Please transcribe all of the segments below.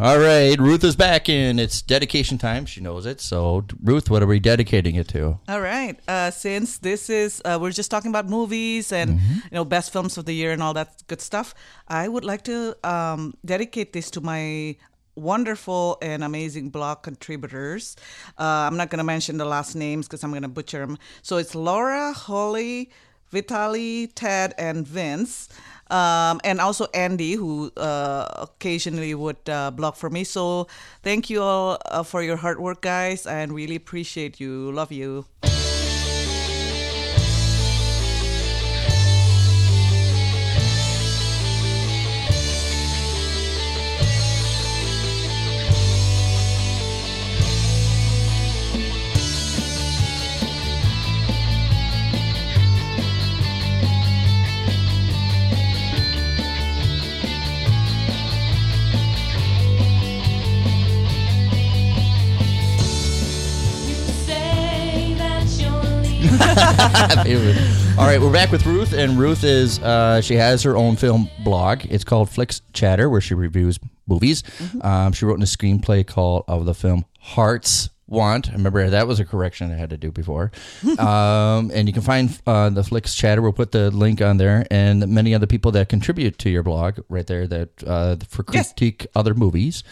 All right, Ruth is back in. It's dedication time. She knows it. So, Ruth, what are we dedicating it to? All right. Uh, since this is, uh, we're just talking about movies and Mm-hmm. you know best films of the year and all that good stuff. I would like to um, dedicate this to my wonderful and amazing blog contributors. Uh, I'm not going to mention the last names because I'm going to butcher them. So it's Laura, Holly, Vitali, Ted, and Vince. Um, and also Andy, who uh, occasionally would uh, blog for me. So thank you all uh, for your hard work, guys, and really appreciate you. Love you. All right, we're back with Ruth, and Ruth is uh, she has her own film blog. It's called Flicks Chatter, where she reviews movies. Um, she wrote in a screenplay called of the film Hearts Want. I remember that was a correction I had to do before. um, and you can find uh, the FlixChatter. We'll put the link on there, and many other people that contribute to your blog right there that uh, for Yes. critique other movies.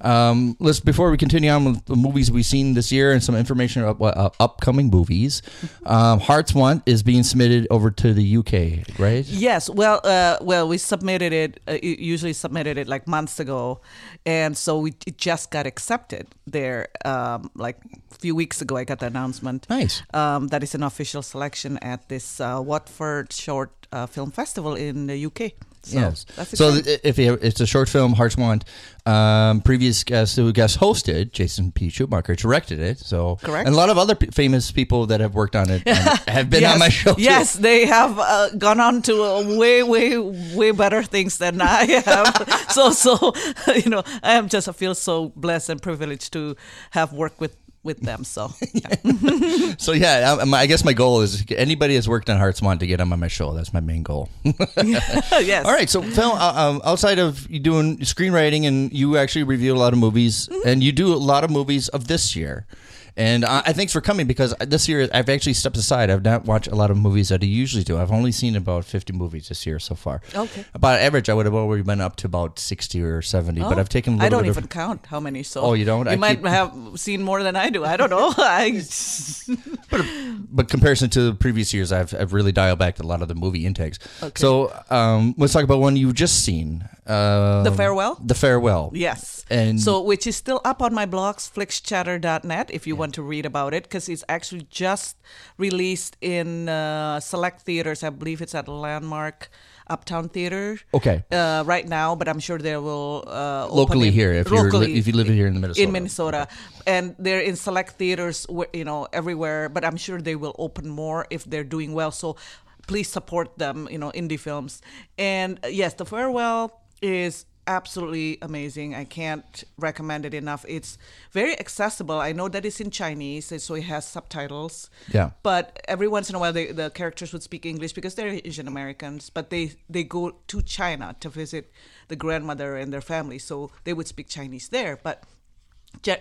Um, let's before we continue on with the movies we've seen this year and some information about uh, upcoming movies. Um, Hearts Want is being submitted over to the UK, right? Yes, well, uh, well, we submitted it. Uh, usually submitted it like months ago, and so we it just got accepted there. Um, like a few weeks ago, I got the announcement. Nice. Um, that is an official selection at this uh, Watford Short uh, Film Festival in the UK. So yes. That's so th- if you, it's a short film, Hearts Want. Um, previous guest who guest hosted, Jason P. Schumacher, directed it. So Correct. And a lot of other p- famous people that have worked on it have been yes, on my show. too. Yes, they have uh, gone on to uh, way, way, way better things than I have. so, so you know, I am just I feel so blessed and privileged to have worked with with them. So, yeah. So yeah, I, I guess my goal is anybody that's worked on Hearts Want to get them on my show. That's my main goal. yes. All right, so Phil, uh, um, outside of you doing screenwriting and you actually review a lot of movies, and you do a lot of movies of this year. And I thanks for coming because this year I've actually stepped aside. I've not watched a lot of movies that I usually do. I've only seen about fifty movies this year so far. Okay. About average, I would have already been up to about sixty or seventy, but Oh, I've taken. a I don't even of, count how many. So Oh, you don't? You I might keep- have seen more than I do. I don't know. I but comparison to the previous years, I've, I've really dialed back a lot of the movie intakes. Okay. So um, let's talk about one you've just seen. Uh, The Farewell? The farewell. Yes. And- so, which is still up on my blogs, flixchatter.net, if you want to read about it, because it's actually just released in uh, select theaters. I believe it's at the Landmark Uptown Theater. Okay. Uh, right now, but I'm sure they will uh, open Locally in- here, if you're li- if you live here in Minnesota. in Minnesota, and they're in select theaters, you know, everywhere. But I'm sure they will open more if they're doing well. So please support them, you know, indie films. And uh, yes, The Farewell is absolutely amazing. I can't recommend it enough. It's very accessible. I know that it's in Chinese, so it has subtitles. Yeah. But every once in a while, they, the characters would speak English because they're Asian Americans. But they they go to China to visit the grandmother and their family, so they would speak Chinese there. But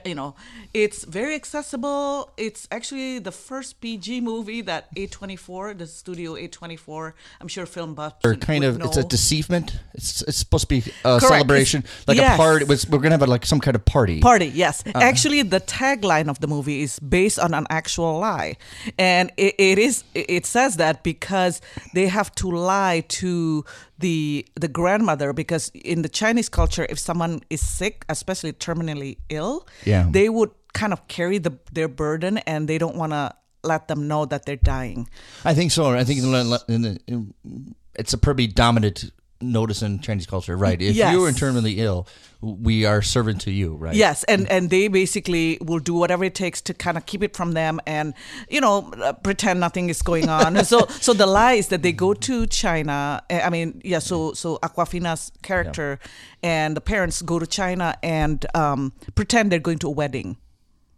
you know, it's very accessible. It's actually the first PG movie that A24, the studio A24, I'm sure film buffs or would kind of it's a deceivement. It's it's supposed to be a Correct. celebration, It's- like a party. It's, we're gonna have a, like some kind of party. Party, yes. Uh-huh. Actually, the tagline of the movie is based on an actual lie, and it, it is. It says that because they have to lie to the the grandmother because in the Chinese culture, if someone is sick, especially terminally ill, Yeah. they would kind of carry the their burden, and they don't want to let them know that they're dying. I think so. I think in the- in the- in- it's a pretty dominant notice in Chinese culture, right? If Yes. you're terminally ill, we are servant to you, right? Yes, and and they basically will do whatever it takes to kind of keep it from them, and you know, uh, pretend nothing is going on. so so the lie is that they go to China. eh, I mean, yeah. So so Awkwafina's character and the parents go to China and um, pretend they're going to a wedding.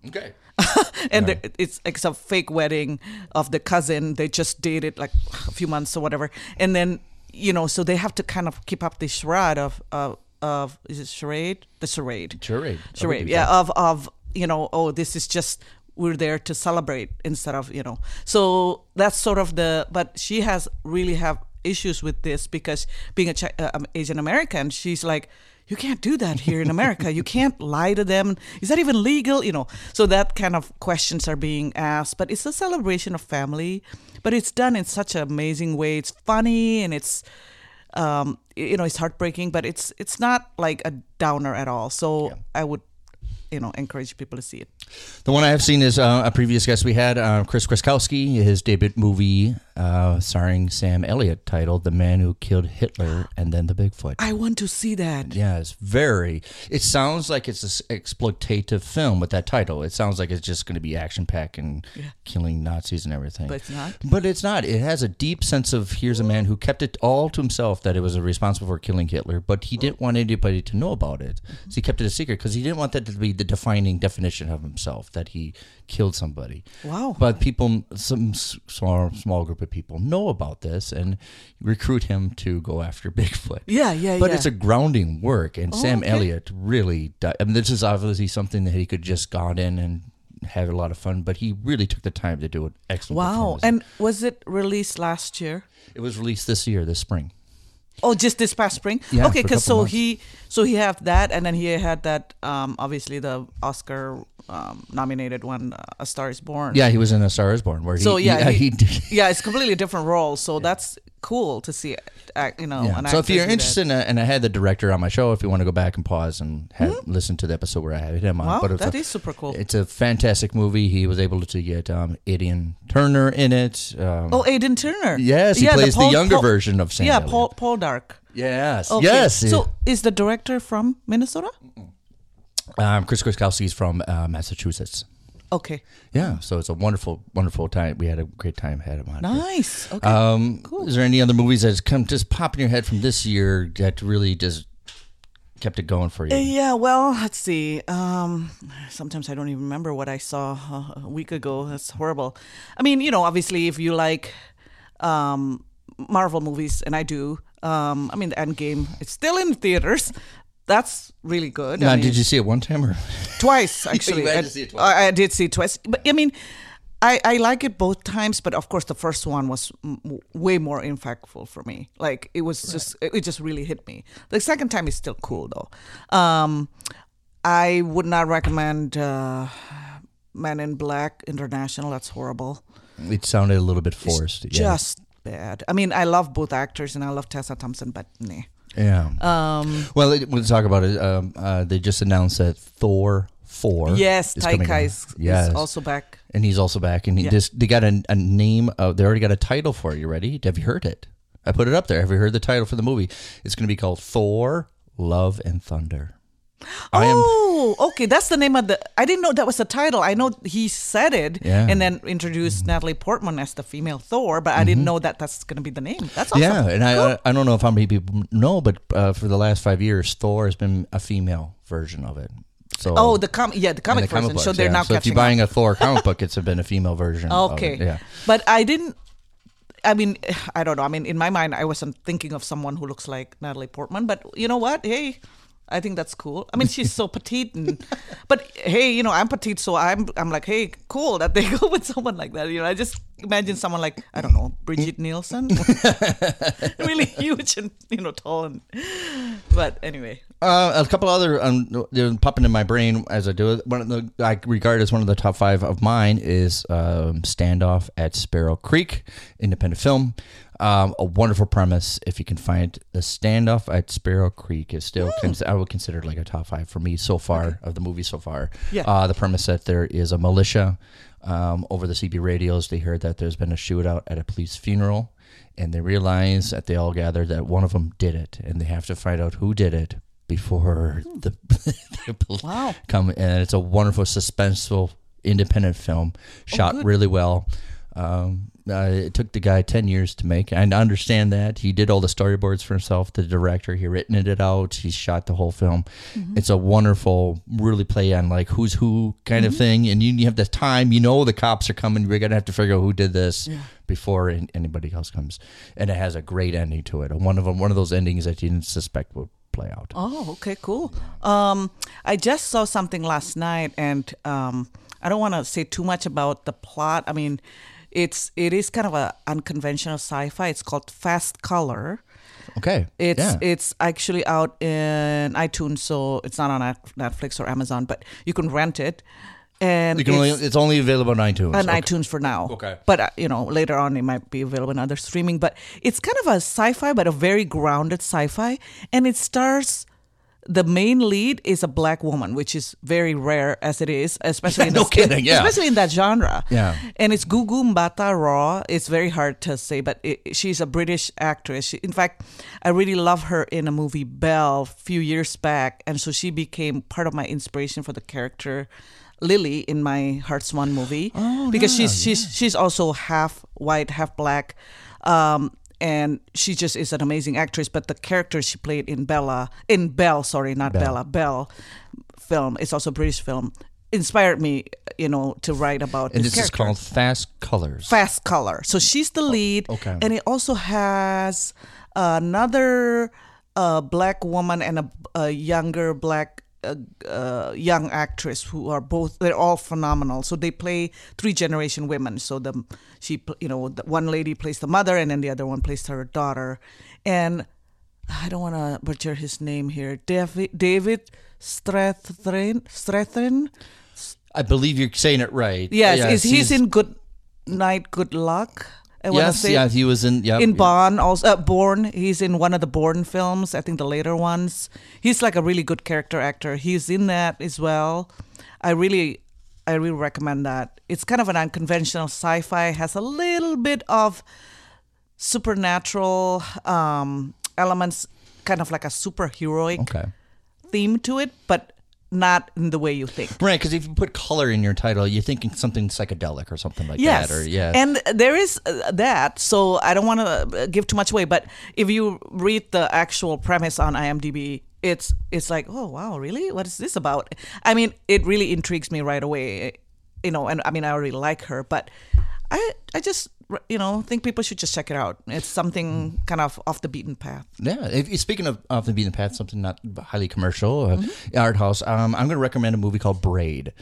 Okay. and they're- it's like it's a fake wedding of the cousin. They just dated like a few months or whatever, and then you know, so they have to kind of keep up this charade of uh, of is it charade? The charade. Charade. Charade. Yeah, of of you know, oh, this is just we're there to celebrate instead of you know. So that's sort of the. But she has really have issues with this because being a uh, um, Asian American, she's like. You can't do that here in America. You can't lie to them. Is that even legal? You know, so that kind of questions are being asked. But it's a celebration of family, but it's done in such an amazing way. It's funny and it's um, you know, it's heartbreaking, but it's it's not like a downer at all. So I would, you know, encourage people to see it. The one I have seen is uh, a previous guest we had, uh, Chris Krzykowski, his debut movie uh, starring Sam Elliott titled The Man Who Killed Hitler and Then the Bigfoot. I want to see that. Yeah, it's very. It sounds like it's an exploitative film with that title. It sounds like it's just going to be action packed and killing Nazis and everything. But it's not? But it's not. It has a deep sense of here's a man who kept it all to himself that it was responsible for killing Hitler, but he didn't want anybody to know about it. Mm-hmm. So he kept it a secret because he didn't want that to be the defining definition of himself that he killed somebody. Wow. But people, some small small group of people know about this and recruit him to go after Bigfoot. Yeah, yeah, But yeah. it's a grounding work, and oh, Sam okay. Elliott really. di- I mean, this is obviously something that he could just gone in and have a lot of fun, but he really took the time to do it. Excellent. Wow. And was it released last year? it was released this year, this spring. Oh, just this past spring. Yeah, okay, because so months. he so he had that, and then he had that. Um, obviously the Oscar um, nominated one, uh, A Star Is Born. Yeah, he was in A Star Is Born, where he, So yeah, he, he- he did. yeah, it's completely different role. So that's cool to see. Act, you know, Yeah. So if you're interested, in a, and I had the director on my show, if you want to go back and pause and have, listen to the episode where I had him on. Wow, but that a, is super cool. It's a fantastic movie. He was able to get um, Aidan Turner in it. Um, Oh, Aidan Turner. yes, he Yeah, plays the, Paul- younger Paul- version of Sam. Yeah, Elliott. Paul Paul Dark. Yes, Okay. yes. So is the director from Minnesota? um, Chris is from uh, Massachusetts. Okay. Yeah, so it's a wonderful, wonderful time. We had a great time had him on. here. Nice. Okay. Um, Is there any other movies that's come just pop in your head from this year that really just kept it going for you? Uh, yeah, well, let's see. Um, sometimes I don't even remember what I saw uh, a week ago. That's horrible. I mean, you know, obviously, if you like um, Marvel movies, and I do, um, I mean, the Endgame, it's still in theaters. That's really good. I mean, did you see it one time or? twice actually. You had I, to see it twice. I, I did see it twice, but I mean, I, I like it both times, but of course the first one was m- w- way more impactful for me. Like it was just it, it just really hit me. The second time is still cool though. Um, I would not recommend uh, Men in Black International. That's horrible. It sounded a little bit forced. yeah. Just bad. I mean, I love both actors and I love Tessa Thompson, but nah. Yeah. Um, well, it, we'll talk about it. Um, uh, they just announced that Thor four. yes, Taika is, Yes. is also back. and he's also back, and he Yeah. just they got a, a name. Of, they already got a title for it. You ready? Have you heard it? I put it up there. Have you heard the title for the movie? It's going to be called Thor: Love and Thunder. I am. Oh, okay. That's the name of the. I didn't know that was the title. I know he said it Yeah. Mm-hmm. and then introduced Natalie Portman as the female Thor, but I didn't know that that's going to be the name. That's awesome. Yeah, and I I- I don't know if how many people know, but uh, for the last five years, Thor has been a female version of it. So Oh, the com yeah, the comic the version. so they're yeah. now So if you're buying up. a Thor comic book, it's been a female version. of Okay. it, yeah. But I didn't. I mean, I don't know. I mean, in my mind, I wasn't thinking of someone who looks like Natalie Portman. But you know what? Hey, I think that's cool. I mean, she's so petite, and but hey, you know, I'm petite, so I'm I'm like, hey, cool that they go with someone like that. You know, I just imagine someone like I don't know, Brigitte Nielsen, really huge and you know tall, and but anyway, Uh, a couple other um, they're popping in my brain as I do it. One of the I regard as one of the top five of mine is um, Standoff at Sparrow Creek, independent film. Um, a wonderful premise. If you can find the Standoff at Sparrow Creek is still cons- I would consider it like a top five for me so far of the movie so far. Yeah. Uh, the premise that there is a militia um, over the CB radios. They heard that there's been a shootout at a police funeral, and they realize that they all gathered that one of them did it, and they have to find out who did it before the, the Wow. come. And it's a wonderful, suspenseful, independent film, shot good. really well. Um, uh, it took the guy 10 years to make. I understand that. He did all the storyboards for himself, the director. He written it out. He shot the whole film. It's a wonderful, really play on like who's who kind of thing. And you, you have the time, you know, the cops are coming. We're going to have to figure out who did this before an- anybody else comes. And it has a great ending to it. One of them, one of those endings that you didn't suspect would play out. Oh, okay, cool. Um, I just saw something last night, and um, I don't want to say too much about the plot. I mean, it's it is kind of a unconventional sci-fi. It's called Fast Color. Okay. It's yeah. it's actually out in iTunes, so it's not on Netflix or Amazon, but you can rent it. And You can only, it's it's only available on iTunes. on Okay. iTunes for now. Okay. But uh, you know, later on it might be available in other streaming. But it's kind of a sci-fi, but a very grounded sci-fi, and it stars. The main lead is a black woman, which is very rare as it is, especially in No the, kidding, yeah. especially in that genre. Yeah. and it's Gugu Mbatha-Raw. It's very hard to say, but it, she's a British actress. She, in fact, I really love her in a movie Belle a few years back, and so she became part of my inspiration for the character Lily in my Hearts Want movie Oh, because she's she's she's also half white, half black. Um, and she just is an amazing actress. But the character she played in Bella, in Belle, sorry, not. Bella, Belle film, it's also a British film, inspired me, you know, to write about And this this is called Fast Colors. Fast Color. So she's the lead. okay. And it also has another uh, black woman and a, a younger black uh, young actress who are both they're all phenomenal. So they play three generation women. So the she you know the one lady plays the mother and then the other one plays her daughter. And I don't want to butcher his name here. David David Strathairn Strathairn. I believe you're saying it right. Yes, Yes, is he's in Good Night, Good Luck. Yes, say yeah, he was in. Yeah, in Bond also uh, Bourne. He's in one of the Bourne films. I think the later ones. He's like a really good character actor. He's in that as well. I really, I really recommend that. It's kind of an unconventional sci-fi. Has a little bit of supernatural um, elements, kind of like a superheroic Okay. theme to it, but not in the way you think. Right, because if you put color in your title, you're thinking something psychedelic or something like Yes. that. Or yeah, And there is uh, that. So I don't want to give too much away, but if you read the actual premise on IMDb, it's it's like, oh wow, really? What is this about? I mean, it really intrigues me right away. You know, and I mean, I already like her, but I I just you know I think people should just check it out. It's something kind of off the beaten path. Yeah. If, speaking of off the beaten path, something not highly commercial, uh, Mm-hmm. art house. Um, I'm going to recommend a movie called Braid.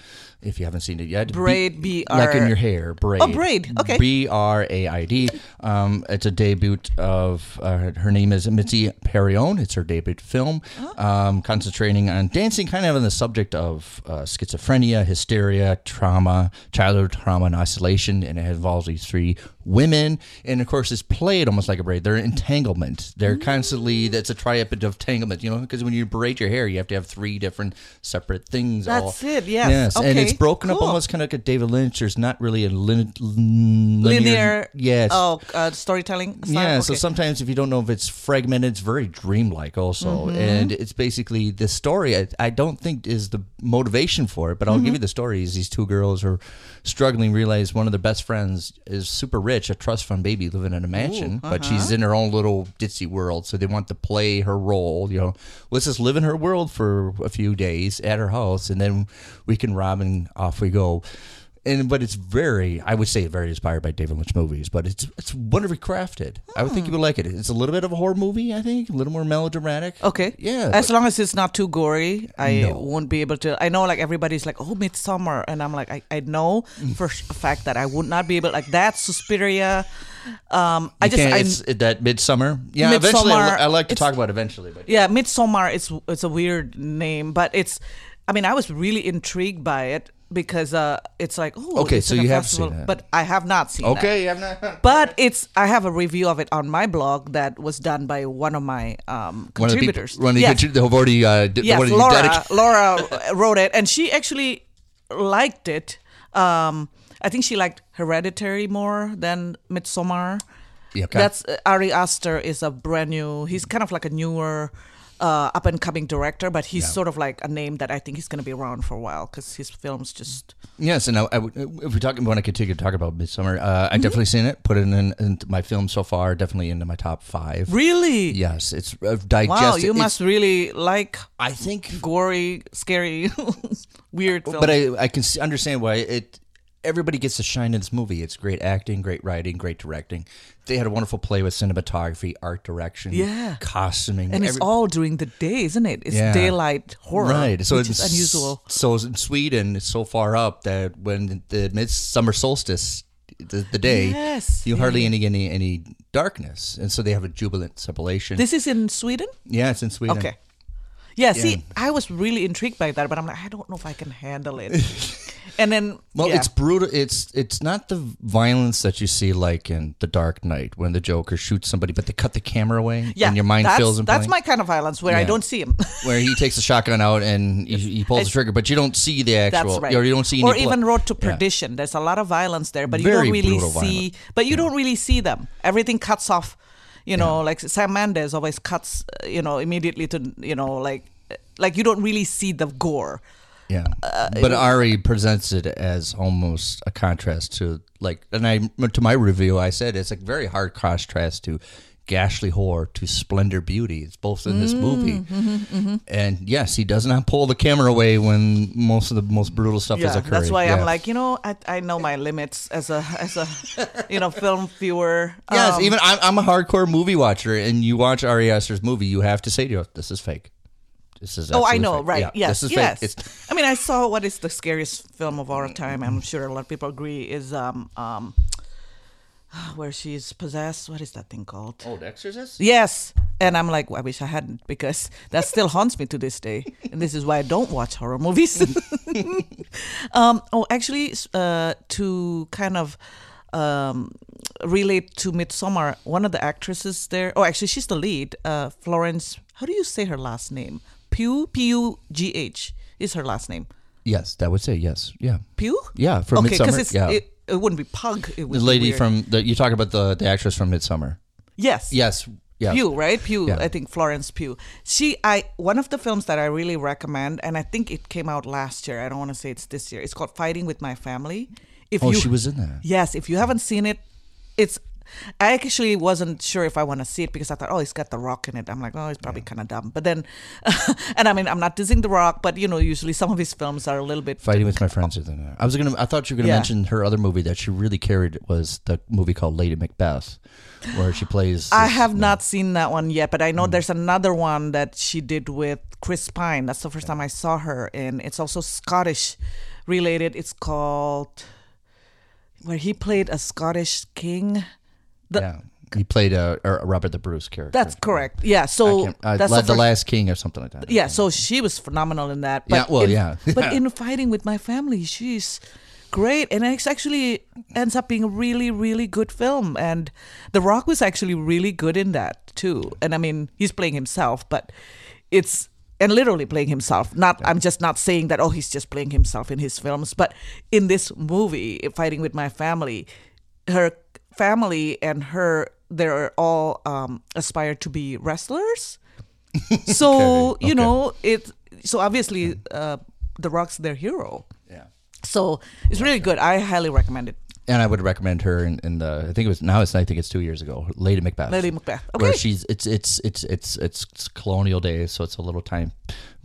If you haven't seen it yet, Braid, B R like in your hair, braid. Oh, Braid, okay. B R A I D. Um, it's a debut of uh, her name is Mitzi Peirone. It's her debut film, Oh. um, concentrating on dancing, kind of on the subject of uh, schizophrenia, hysteria, trauma, childhood trauma, and isolation, and it involves these three women, and of course, it's played almost like a braid. They're entanglement. They're constantly. That's a triad of entanglement. You know, because when you braid your hair, you have to have three different separate things. all- That's it, yes. Yes, and it's Okay, broken up almost kind of like a David Lynch. There's not really a lin- linear, linear. Yes. Oh, uh, storytelling. Style? Yeah, so sometimes if you don't know if it's fragmented, it's very dreamlike also, Mm-hmm. and it's basically the story. I, I don't think is the motivation for it, but I'll Mm-hmm. give you the story. Is these two girls are struggling, realize one of their best friends is super rich, a trust fund baby living in a mansion, but uh-huh. she's in her own little ditzy world. So they want to play her role. You know, let's just live in her world for a few days at her house, and then we can rob and off we go. And but it's very, I would say, very inspired by David Lynch movies. But it's it's wonderfully crafted. I would think you would like it. It's a little bit of a horror movie. I think a little more melodramatic. Okay. Yeah, As but- long as it's not too gory, I No. won't be able to. I know, like everybody's like, "Oh, Midsommar," and I'm like, I, I know Mm. for a fact that I would not be able. Like that, Suspiria. Um, I You just, I, that Midsommar. Yeah, eventually, I, I like to talk about it eventually. But yeah, Midsommar. It's it's a weird name, but it's. I mean, I was really intrigued by it because uh, it's like, oh, Okay, so you have seen that. but I have not seen. that. okay, I'm not. But it's I have a review of it on my blog that was done by one of my um, One of the people, contributors. one of the Yes. who've already uh, yes, Laura. dedic- Laura wrote it, and she actually liked it. Um, I think she liked Hereditary more than Midsommar. Yeah, okay. That's uh, Ari Aster is a brand new. He's kind of like a newer. Uh, up and coming director, but he's Yeah. sort of like a name that I think he's going to be around for a while because his films just Yes, and I, I would, if we talk, want I continue to talk about Midsommar, uh, Mm-hmm. I definitely seen it. Put it in, into my film so far. Definitely into my top five. really. Yes, it's uh, digested. Wow, you it's- must really like I think, gory, scary, weird films. but I I can understand why it. everybody gets to shine in this movie. It's great acting, great writing, great directing. They had a wonderful play with cinematography, art direction, Yeah. costuming, And it's all during the day, isn't it? It's Yeah. daylight horror, right. So it's unusual. So in Sweden, it's so far up that when the midsummer solstice, the, the day, Yes. you Yeah, hardly any any any darkness, and so they have a jubilant celebration. This is in Sweden. yeah, it's in Sweden. Okay. Yeah, see, Yeah. I was really intrigued by that, but I'm like, I don't know if I can handle it. and then, Well, yeah. it's brutal. It's it's not the violence that you see like in The Dark Knight when the Joker shoots somebody, but they cut the camera away yeah, and your mind that's, fills in That's blank. my kind of violence where I don't see him. where he takes the shotgun out and he, he pulls the trigger, but you don't see the actual, That's right. or you don't see any or blood. even Road to Yeah. Perdition. There's a lot of violence there, but you don't really see. violence. But you don't really see them. Everything cuts off. You know, like Sam Mendes always cuts. uh, You know, immediately to you know, like like you don't really see the gore. Yeah, Uh, but Ari presents it as almost a contrast to like, and I to my review, I said it's a very hard contrast to ghastly horror to splendor beauty. It's both in this movie, Mm-hmm, and yes, he does not pull the camera away when most of the most brutal stuff is Yeah, occurring. that's why I'm like, you know, I, I know my limits as a as a you know film viewer. Yes, Um, even I'm, I'm a hardcore movie watcher, and you watch Ari Aster's movie, you have to say to yourself, "This is fake. This is Oh, I know, fake. right? Yeah, yes, this is yes. fake. It's I mean, I saw what is the scariest film of all time. I'm sure a lot of people agree is um um where she's possessed. What is that thing called? oh, The Exorcist. Yes, and I'm like, I wish I hadn't because that still haunts me to this day, and this is why I don't watch horror movies. um, oh, actually, uh, to kind of um, relate to Midsommar, one of the actresses there. Oh, actually, she's the lead. Uh, Florence. How do you say her last name? Pugh. P U G H is her last name. Yes, that would say yes. Yeah, Pugh. yeah. From okay, Midsommar. it's yeah, it, it wouldn't be Pug. It would the lady from the you talk about the the actress from Midsommar. yes, Yes. Yeah. Pugh, right? Pugh. Yeah. I think Florence Pugh. She, I one of the films that I really recommend, and I think it came out last year. I don't want to say it's this year. It's called Fighting with My Family. If Oh, you, she was in that. Yes, if you haven't seen it, it's. I actually wasn't sure if I want to see it because I thought, oh, it's got The Rock in it. I'm like, oh, it's probably kind of dumb. But then, and I mean, I'm not dissing The Rock, but you know, usually some of his films are a little bit. Fighting with my friends. I was gonna. I thought you were gonna Yeah. mention her other movie that she really carried was the movie called Lady Macbeth, where she plays. I this- have not seen that one yet, but I Mm. know there's another one that she did with Chris Pine. That's the first time I saw her, and it's also Scottish related. It's called where he played a Scottish king. The, yeah, he played a, a Robert the Bruce character. That's correct. Yeah, so uh, that's the, the, first- Last King or something like that. Yeah, so she was phenomenal in that. Yeah, well, in, yeah. but in fighting with my family, she's great, and it actually ends up being a really, really good film. And The Rock was actually really good in that too. And I mean, he's playing himself, but it's and literally playing himself. Not, I'm just not saying that. Oh, he's just playing himself in his films, but in this movie, fighting with my family, her family and her, they're all um, aspire to be wrestlers. So Okay, you okay. know it. So obviously, uh, The Rock's their hero. Yeah. So it's really good. I highly recommend it. And I would recommend her in, in the. I think it was now. It's I think it's two years ago. Lady Macbeth. Lady Macbeth. okay. Where she's it's it's it's it's it's colonial days, so it's a little time,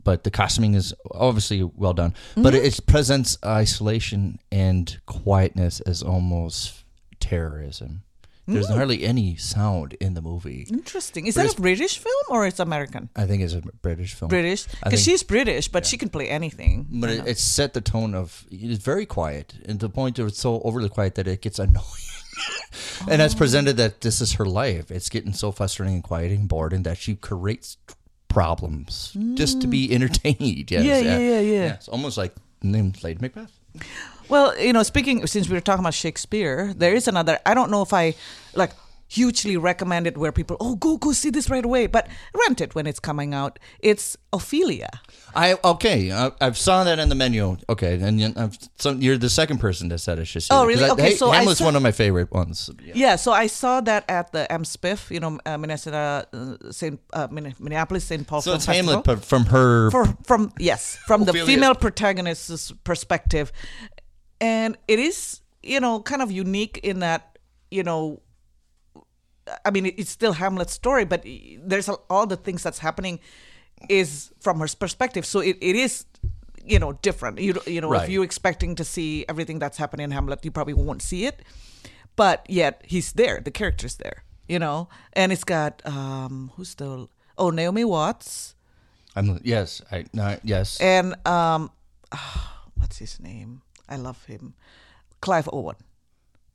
but the costuming is obviously well done. But Mm-hmm. it, it presents isolation and quietness as almost terrorism. There's Mm. hardly any sound in the movie. Interesting. Is that a British film or it's American? I think it's a British film. British, because she's British, but she can play anything. But it, it set the tone of it's very quiet, and the point of it's so overly quiet that it gets annoying. and it's presented that this is her life. It's getting so frustrating and quiet and boring that she creates problems just to be entertained. Yes, Mm. Yeah, yeah, yeah, yeah. It's almost like named Lady Macbeth. Well, you know, speaking since we were talking about Shakespeare, there is another. I don't know if I like hugely recommend it where people oh go go see this right away, but rent it when it's coming out. It's Ophelia. I okay. I, I saw that in the menu. Okay, and I've, so you're the second person that said I should see. Oh, really? Okay, so Hamlet's saw- one of my favorite ones. Yeah. Yeah, so I saw that at the MSPIFF, you know, uh, Minnesota, uh, Saint uh, Minneapolis, St. Paul So it's Festival. Hamlet, but from her. for from yes from the female protagonist's perspective and it is you know kind of unique in that you know i mean it's still hamlet's story but there's a, all the things that's happening is from her perspective so it, it is you know different. You you know Right. if you're expecting to see everything that's happening in Hamlet, you probably won't see it. But yet he's there. The character's there. You know, and it's got um who's the oh Naomi Watts I'm yes, I no, yes. and um what's his name? I love him, Clive Owen.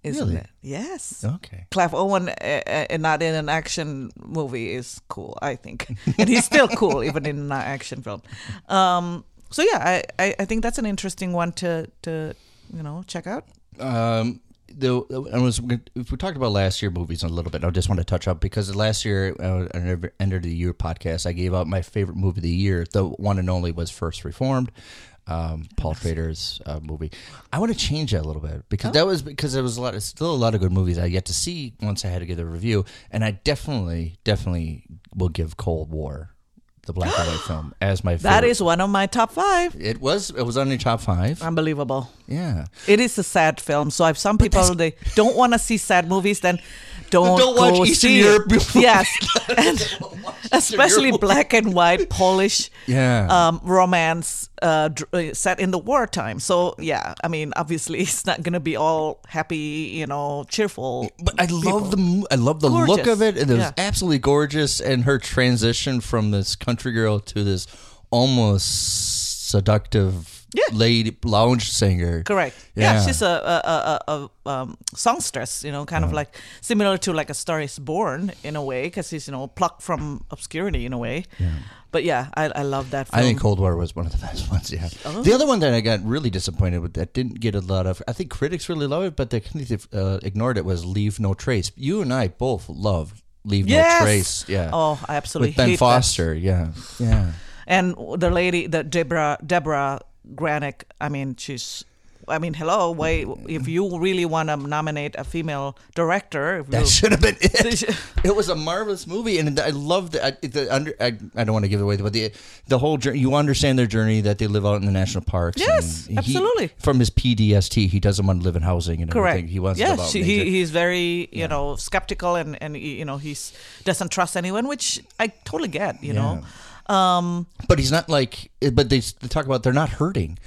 Isn't Really? it? Yes. Okay. Clive Owen uh, uh, and not in an action movie is cool, I think, and he's still cool even in an action film. Um, so yeah, I, I, I think that's an interesting one to to you know check out. Um, the I was if we talked about last year movies a little bit. I just want to touch up because last year, uh, end of the year podcast, I gave out my favorite movie of the year. The one and only was First Reformed, um, Paul Schrader's uh, movie. I want to change that a little bit because that was because there was a lot, of, still a lot of good movies I yet to see. Once I had to give a review, and I definitely, definitely will give Cold War, the black and white film, as my favorite. That is one of my top five. It was. It was on your top five. Unbelievable. Yeah. It is a sad film. So if some people they don't want to see sad movies, then don't, Don't watch go Eastern see. Europe movies. Yes, and especially Europe black and white Polish Yeah. um, romance uh, dr- uh, set in the wartime. So yeah, I mean, obviously it's not gonna be all happy, you know, cheerful. But I love the I love the look of it. It was Yeah. absolutely gorgeous, and her transition from this country girl to this almost seductive Yeah. lady lounge singer. Correct. Yeah, Yeah. she's a a, a, a, a um, songstress. You know, kind of like similar to like a Star Is Born in a way, because she's you know plucked from obscurity in a way. But yeah, I, I love that. Film. I think Cold War was one of the best ones. Yeah. The other one that I got really disappointed with that didn't get a lot of. I think critics really love it, but they kind of uh, ignored it. Was Leave No Trace. You and I both love Leave Yes! No Trace. Yeah. Oh, I absolutely with Ben hate that. Foster. Yeah. Yeah. And the lady, the Deborah Deborah Granik. I mean, she's. I mean, hello. Why, mm-hmm. if you really want to nominate a female director, That you, should have been it. it was a marvelous movie, and I. I, the under, I, I don't want to give it away, but the the whole journey. You understand their journey that they live out in the national parks. Yes, he- absolutely. from his PDST, he doesn't want to live in housing and Correct. everything. He wants to yes, live out. he, nature. he's very you know skeptical and and you know he's doesn't trust anyone, which I totally get. You know, Um, but he's not like. Eh, but they, they talk about they're not hurting.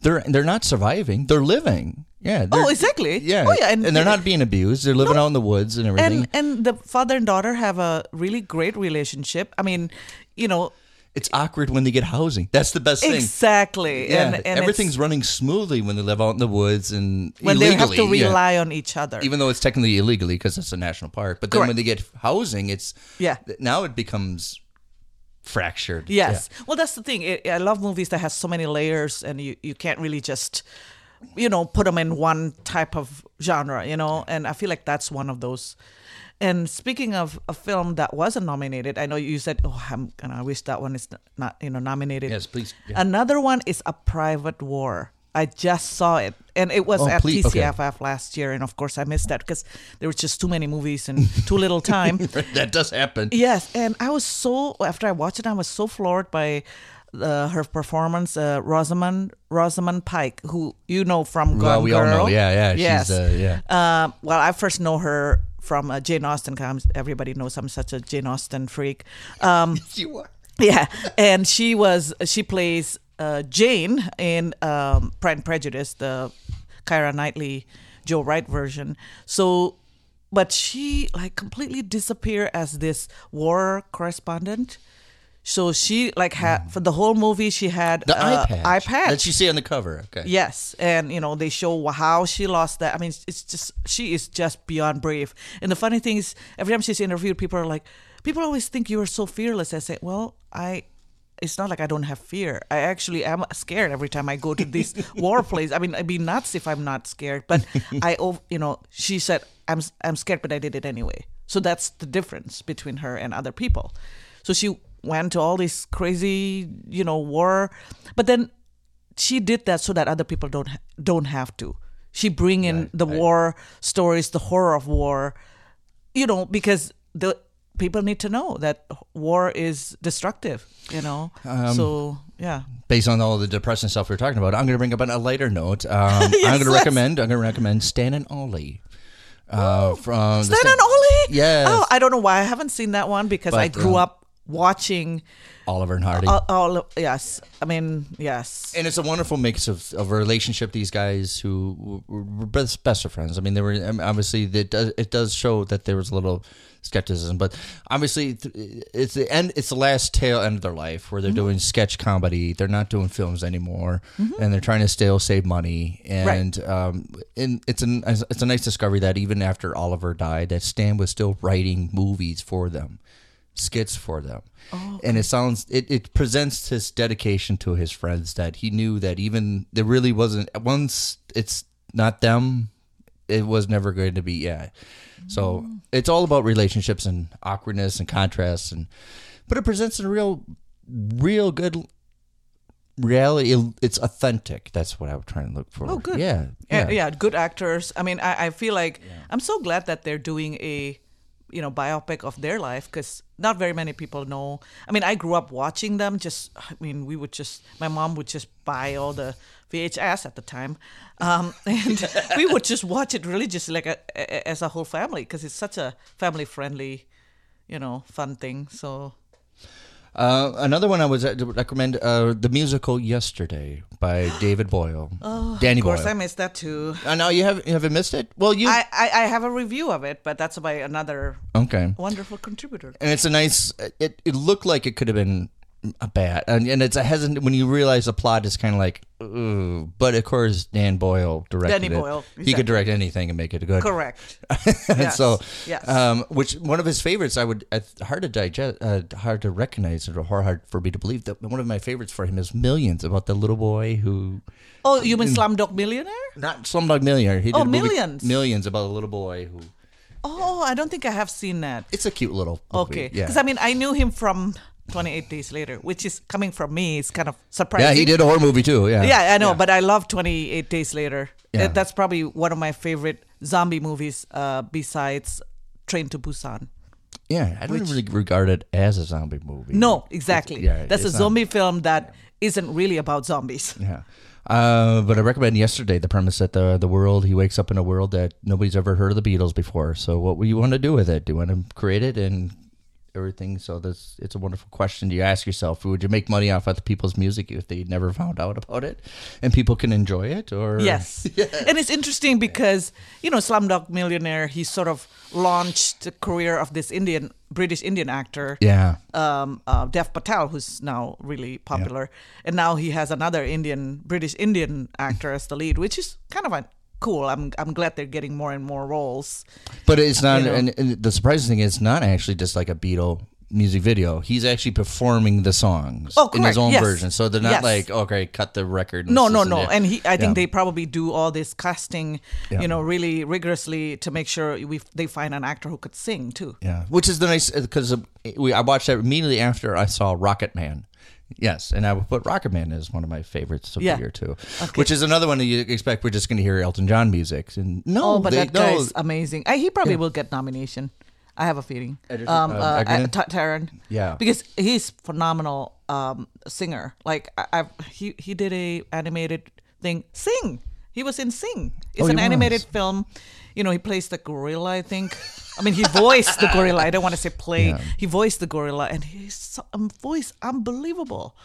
They're they're not surviving. They're living. Yeah. Oh, exactly. Yeah. Oh, yeah, and- they're not being abused. They're living out in the woods and everything. and and the father and daughter have a really great relationship. I mean, you know, it's awkward when they get housing. That's the best thing. exactly. Yeah, and, and everything's running smoothly when they live out in the woods and when they have to illegally, yeah. rely on each other. even though it's technically illegally because it's a national park. But then Correct. when they get housing, it's Yeah. Now it becomes fractured. Yes. Well, that's the thing. I I love movies that has so many layers, and you, you can't really just, you know, put them in one type of genre, you know. And I feel like that's one of those. And speaking of a film that wasn't nominated, I know you said, "Oh, I'm gonna wish that one is not, you know, nominated." Yes, please. Yeah. Another one is A Private War. I just saw it, and it was Oh, at please- okay. Last year, and of course I missed that because there was just too many movies and too little time. that does happen. Yes, and I was so after I watched it, I was so floored by uh, her performance, uh, Rosamund Rosamund Pike, who you know from Gone Well, we all know. Yeah, yeah. Yes. She's, uh, yeah. Uh, well, I first know her from uh, Jane Austen. 'cause I'm- everybody knows I'm such a Jane Austen freak. Um, You are. yeah, and she was she plays uh, Jane in um, Pride and Prejudice, the Keira Knightley, Joe Wright version. So, but she like completely disappear as this war correspondent. So she like had for the whole movie she had The uh, eye patch. That you see on the cover. Okay. Yes, and you know they show how she lost that. I mean, it's just she is just beyond brave. And the funny thing is, every time she's interviewed, people are like, people always think you are so fearless. I say, well, I. It's not like I don't have fear. I actually am scared every time I go to this war place. I mean, I'd be nuts if I'm not scared. But I, you know, she said I'm I'm scared, but I did it anyway. So that's the difference between her and other people. So she went to all this crazy, you know, war, but then she did that so that other people don't don't have to. She bring in the war stories, the horror of war, you know, because the people need to know that war is destructive. You know, Um, so yeah, Based on all the depressing stuff we are talking about, I'm going to bring up on a lighter note. Um, I'm going to recommend. I'm going to recommend Stan and Ollie. Uh, from the Stan and Ollie. Yes. Oh, I don't know why I haven't seen that one because I grew uh, up watching Oliver and Hardy. all, all yes. I mean, yes. and it's a wonderful mix of, of a relationship. These guys who were were best, best of friends. I mean, they were obviously it does it does show that there was a little skepticism, but obviously it's the end. It's the last tail end of their life where they're doing sketch comedy. They're not doing films anymore, and they're trying to still save money. And um, and it's an it's a nice discovery that even after Oliver died, that Stan was still writing movies for them skits for them. And it sounds it, it presents his dedication to his friends that he knew that even there really wasn't once it's not them, it was never going to be yeah. So it's all about relationships and awkwardness and contrasts and but it presents a real real good reality it's authentic. That's what I'm trying to look for. Oh, good. Yeah. yeah. yeah, good actors. I mean, I, I feel like I'm so glad that they're doing a, you know, biopic of their life because not very many people know. I mean, I grew up watching them. Just, I mean, we would just, my mom would just buy all the VHS at the time, um, and we would just watch it religiously like a, a, as a whole family because it's such a family friendly, you know, fun thing. So. Uh, another one I would uh, recommend uh, the musical Yesterday by David Boyle. Oh, Danny Of course, Boyle. I missed that too. Uh, no, you haven't you haven't missed it. Well, you I, I, I have a review of it, but that's by another okay, wonderful contributor. and it's a nice. It it looked like it could have been a bad, and, and it's a hesitant when you realize the plot is kind of like, Ooh. but of course Dan Boyle directed Danny it. Boyle, He exactly. could direct anything and make it good. Correct. And Yes, so, yes. um, which one of his favorites? I would uh, hard to digest, uh, hard to recognize, or hard for me to believe. That one of my favorites for him is Millions, about the little boy who Oh, you mean Slumdog Millionaire? not Slumdog Millionaire. He did Oh, a movie, Millions. Millions about a little boy who. Oh, I don't think I have seen that. It's a cute little. Movie. Okay, Yeah. because I mean, I knew him from 28 Days Later, which is coming from me. It's kind of surprising. Yeah, he did a horror movie too. Yeah. Yeah, I know, but I love 28 Days Later. Yeah. That's probably one of my favorite zombie movies uh, besides Train to Busan. Yeah, I don't really regard it as a zombie movie. No, exactly. yeah, That's a it's not- zombie film that not really about zombies. Yeah. Uh, but I recommend yesterday the premise that the the world he wakes up in a world that nobody's ever heard of the Beatles before. So what do you want to do with it? Do you want to create it and everything? So this it's a wonderful question. You ask yourself: Would you make money off other people's music if they never found out about it, and people can enjoy it? Or Yes. And it's interesting because, you know, Slumdog Millionaire, he sort of launched the career of this Indian, British Indian actor, yeah, um, uh, Dev Patel, who's now really popular. And now he has another Indian, British Indian actor as the lead, which is kind of a, cool. I'm, I'm glad they're getting more and more roles. but it's not. You know. and, and the surprising thing is, it's not actually just like a Beatle music video. He's actually performing the songs Oh, in his own Yes. version. So they're not Yes. like okay, cut the record. No, no, no. that. And he, I think Yeah. they probably do all this casting, Yeah. you know, really rigorously to make sure we they find an actor who could sing too. Yeah, which is the nice because we I watched that immediately after I saw Rocket Man. Yes, and I would put Rocket Man as one of my favorites of Yeah. the year too, which is another one that you expect we're just going to hear Elton John music. And no, Oh, but they, that no, guy's amazing. Uh, he probably will get nomination. I have a feeling. Edgerton- Um, uh, uh, Egerton? uh, Taron. Yeah. because he's phenomenal um, singer. Like I, I've, he he did a animated thing. Sing. He was in Sing. It's Oh, an animated film. You know, he plays the gorilla. I think. I mean, he voiced the gorilla. I don't want to say play. Yeah. He voiced the gorilla, and his um, voice unbelievable.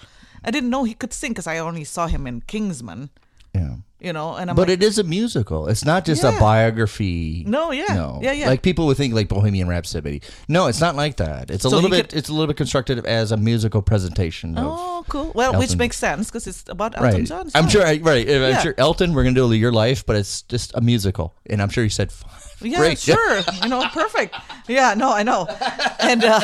I didn't know he could sing because I only saw him in Kingsman. Yeah. You know, and I'm But like, it is a musical. It's not just a biography. No, yeah. no. Yeah, yeah. Like people would think like Bohemian Rhapsody. No, it's not like that. It's a So little bit. could- it's a little bit constructed as a musical presentation. Of, Oh, cool. Well, which Elton. makes sense because it's about Elton right. John. I'm sure. I- Right. I'm Yeah. sure Elton. We're gonna do your life, but it's just a musical. And I'm sure you said. Yeah, Great. sure. you know, perfect. Yeah, no, I know. And uh,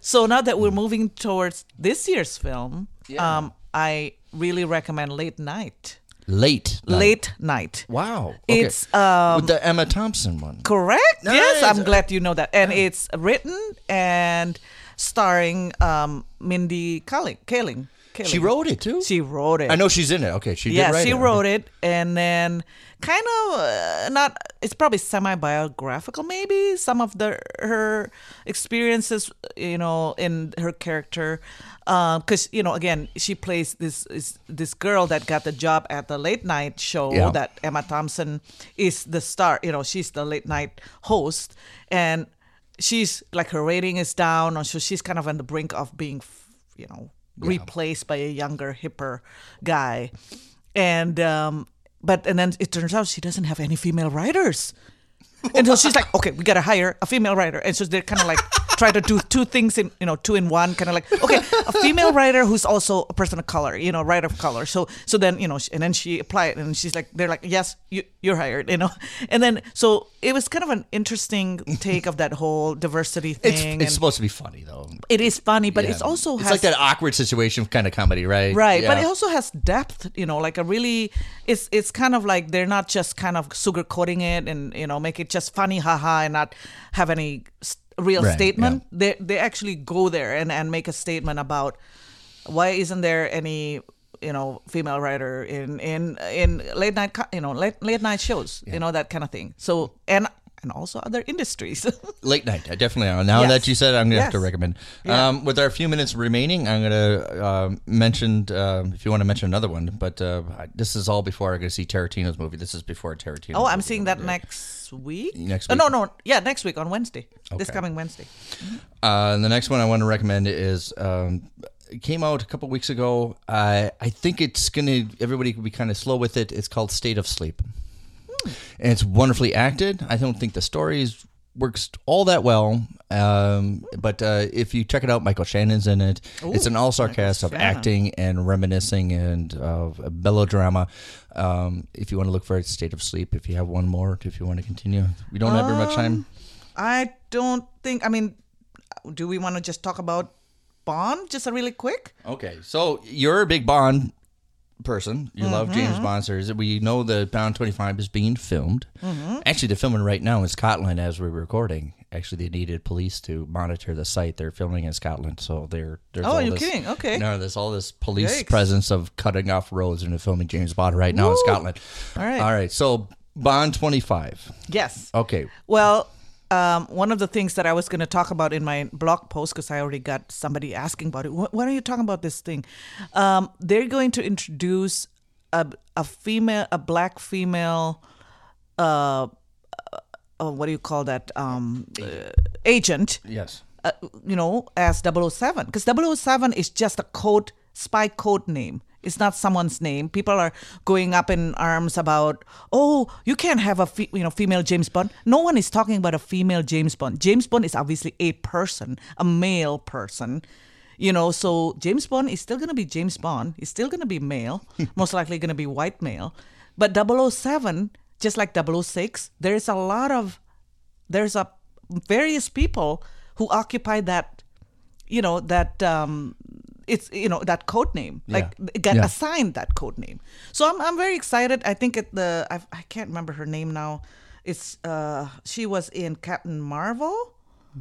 so now that we're moving towards this year's film, um, I really recommend Late Night. Late. night. Late Night. Wow. Okay. It's um, with the Emma Thompson one. correct. Yes, I'm glad you know that. And it's written and starring um, Mindy Kaling. Kaling. Kaling. She wrote it too. She wrote it. I know she's in it. Okay, she yeah, did write it. she it. wrote it, and then kind of uh, not. It's probably semi-biographical, maybe some of the her experiences, you know, in her character, because you know, again, she plays this is this girl that got the job at the late night show Yeah. that Emma Thompson is the star. You know, she's the late night host, and she's like her rating is down, or so she's kind of on the brink of being, you know, replaced by a younger, hipper guy, and um, but and then it turns out she doesn't have any female writers. And so she's like, okay, we gotta hire a female writer. And so they're kind of like try to do two things in, you know, two in one. Kind of like, okay, a female writer who's also a person of color, you know, writer of color. So, so then you know, and then she applied, and she's like, they're like, yes, you, you're hired, you know. And then so it was kind of an interesting take of that whole diversity thing. It's, it's supposed to be funny though. it is funny, but Yeah. it's also it's has like that awkward situation kind of comedy, right? right but it also has depth you know like a really it's it's kind of like they're not just kind of sugarcoating it and you know make it just funny haha and not have any s- real Right, statement they they actually go there and and make a statement about why isn't there any you know female writer in in in late night you know late late night shows you know that kind of thing. So and and also other industries Late night, I definitely are. Now Yes. that you said, it, I'm gonna have to recommend. Yeah. Um, with our few minutes remaining, I'm gonna uh, mention um if you want to mention another one. But uh, I- this is all before I go see Tarantino's movie. This is before Tarantino. oh i'm seeing that next week Next Oh, no no yeah next week on wednesday this coming wednesday Uh, and the next one I want to recommend is um, came out a couple weeks ago. I I think it's gonna everybody be kind of slow with it. It's called State of Sleep, and it's wonderfully acted. I don't think the story is, works all that well, um, but uh, if you check it out, Michael Shannon's in it. it's an all star cast of acting and reminiscing and uh, melodrama. Um, if you want to look for it, State of Sleep. If you have one more, if you want to continue, we don't have very much time. I don't think. I mean, do we want to just talk about Bond just a really quick? Okay, so you're a big Bond person. You love mm-hmm. James Bond series. We know that Bond 25 is being filmed. Mm-hmm. Actually, they're filming right now in Scotland as we're recording. Actually, they needed police to monitor the site. They're filming in Scotland, so they're there's Oh, all you're this, kidding. Okay. No, there's all this police Yikes. presence of cutting off roads and they're filming James Bond right now in Scotland. All right. All right. So Bond 25. Yes. Okay. Well, um, one of the things that I was going to talk about in my blog post, because I already got somebody asking about it. why are you talking about this thing? Um, they're going to introduce a, a female, a black female. Uh, uh, what do you call that? Um, uh, agent. Yes. uh, you know, as 007. Because 007 is just a code, spy code name. It's not someone's name. People are going up in arms about, oh, you can't have a fe- you know female James Bond. No one is talking about a female James Bond. James Bond is obviously a person, a male person. You know, so James Bond is still going to be James Bond. He's still going to be male, most likely going to be white male. But 007, just like 006, there is a lot of there's a various people who occupy that you know that um it's you know that code name. Like Yeah. get Yeah. assigned that code name. So i'm, I'm very excited. I think it the I've, i can't remember her name now. It's uh she was in captain marvel.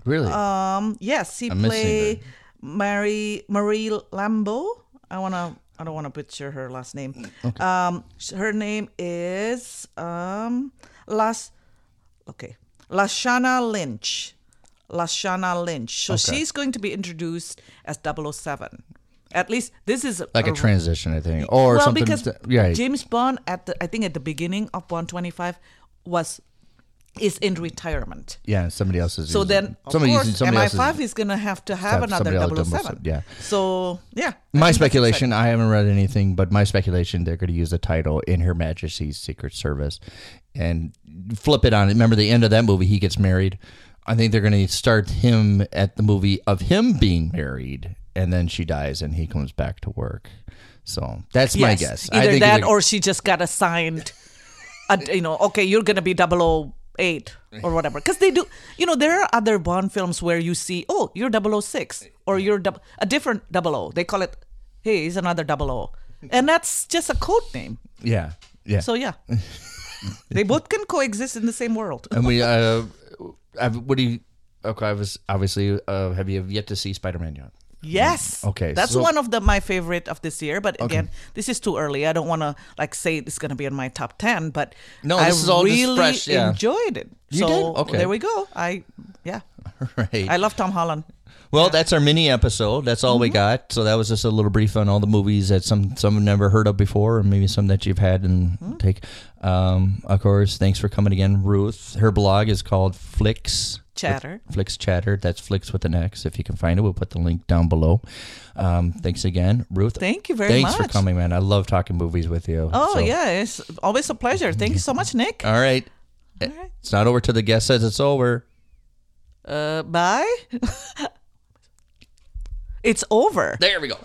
Really? um yes she I'm played mary marie lambeau. I want to i don't want to butcher her last name. Um her name is um las okay lashana lynch lashana lynch so Okay. she's going to be introduced as 007 at least this is like a transition, I think, or well something. because yeah. james bond at the i think at the beginning of bond 25 was is in retirement yeah. Somebody else is. so using- then, of somebody course, using somebody else's- MI5 is going to have to have have another somebody else 007. yeah. So, yeah. My that's speculation, I haven't read anything, but my speculation, they're going to use the title in Her Majesty's Secret Service and flip it on it. Remember the end of that movie, he gets married. I think they're going to start him at the movie of him being married, and then she dies and he comes back to work. So that's my Yes. guess. I Either think that or she just got assigned, a, you know, okay, you're going to be 008 or whatever. Because they do, you know, there are other Bond films where you see, oh, you're 006 or you're a different 00. They call it, hey, he's another 00. And that's just a code name. yeah, yeah. So, yeah. they both can coexist in the same world. and we, uh, I've, what do you? Okay, I was obviously. Uh, have you yet to see Spider Man yet? Yes. Okay, That's so- one of the my favorite of this year. But again, this is too early. I don't want to like say it's going to be in my top ten. But No, I this is all just really fresh, yeah. enjoyed it. You so did? Okay. there we go. I yeah, right. I love Tom Holland. Well, that's our mini episode. That's all we Mm-hmm. got. So that was just a little brief on all the movies that some some have never heard of before, or maybe some that you've had and Mm-hmm. take. Um, of course, thanks for coming again, Ruth. Her blog is called Flix Chatter. FlixChatter. That's Flix with an X. If you can find it, we'll put the link down below. Um, thanks again, Ruth. Thank you very thanks much. for coming, man. I love talking movies with you. Oh So- yeah, it's always a pleasure. Thank you so much, Nick. All right. All right. It's not over till the guest says it's over. Uh, bye. it's over. There we go.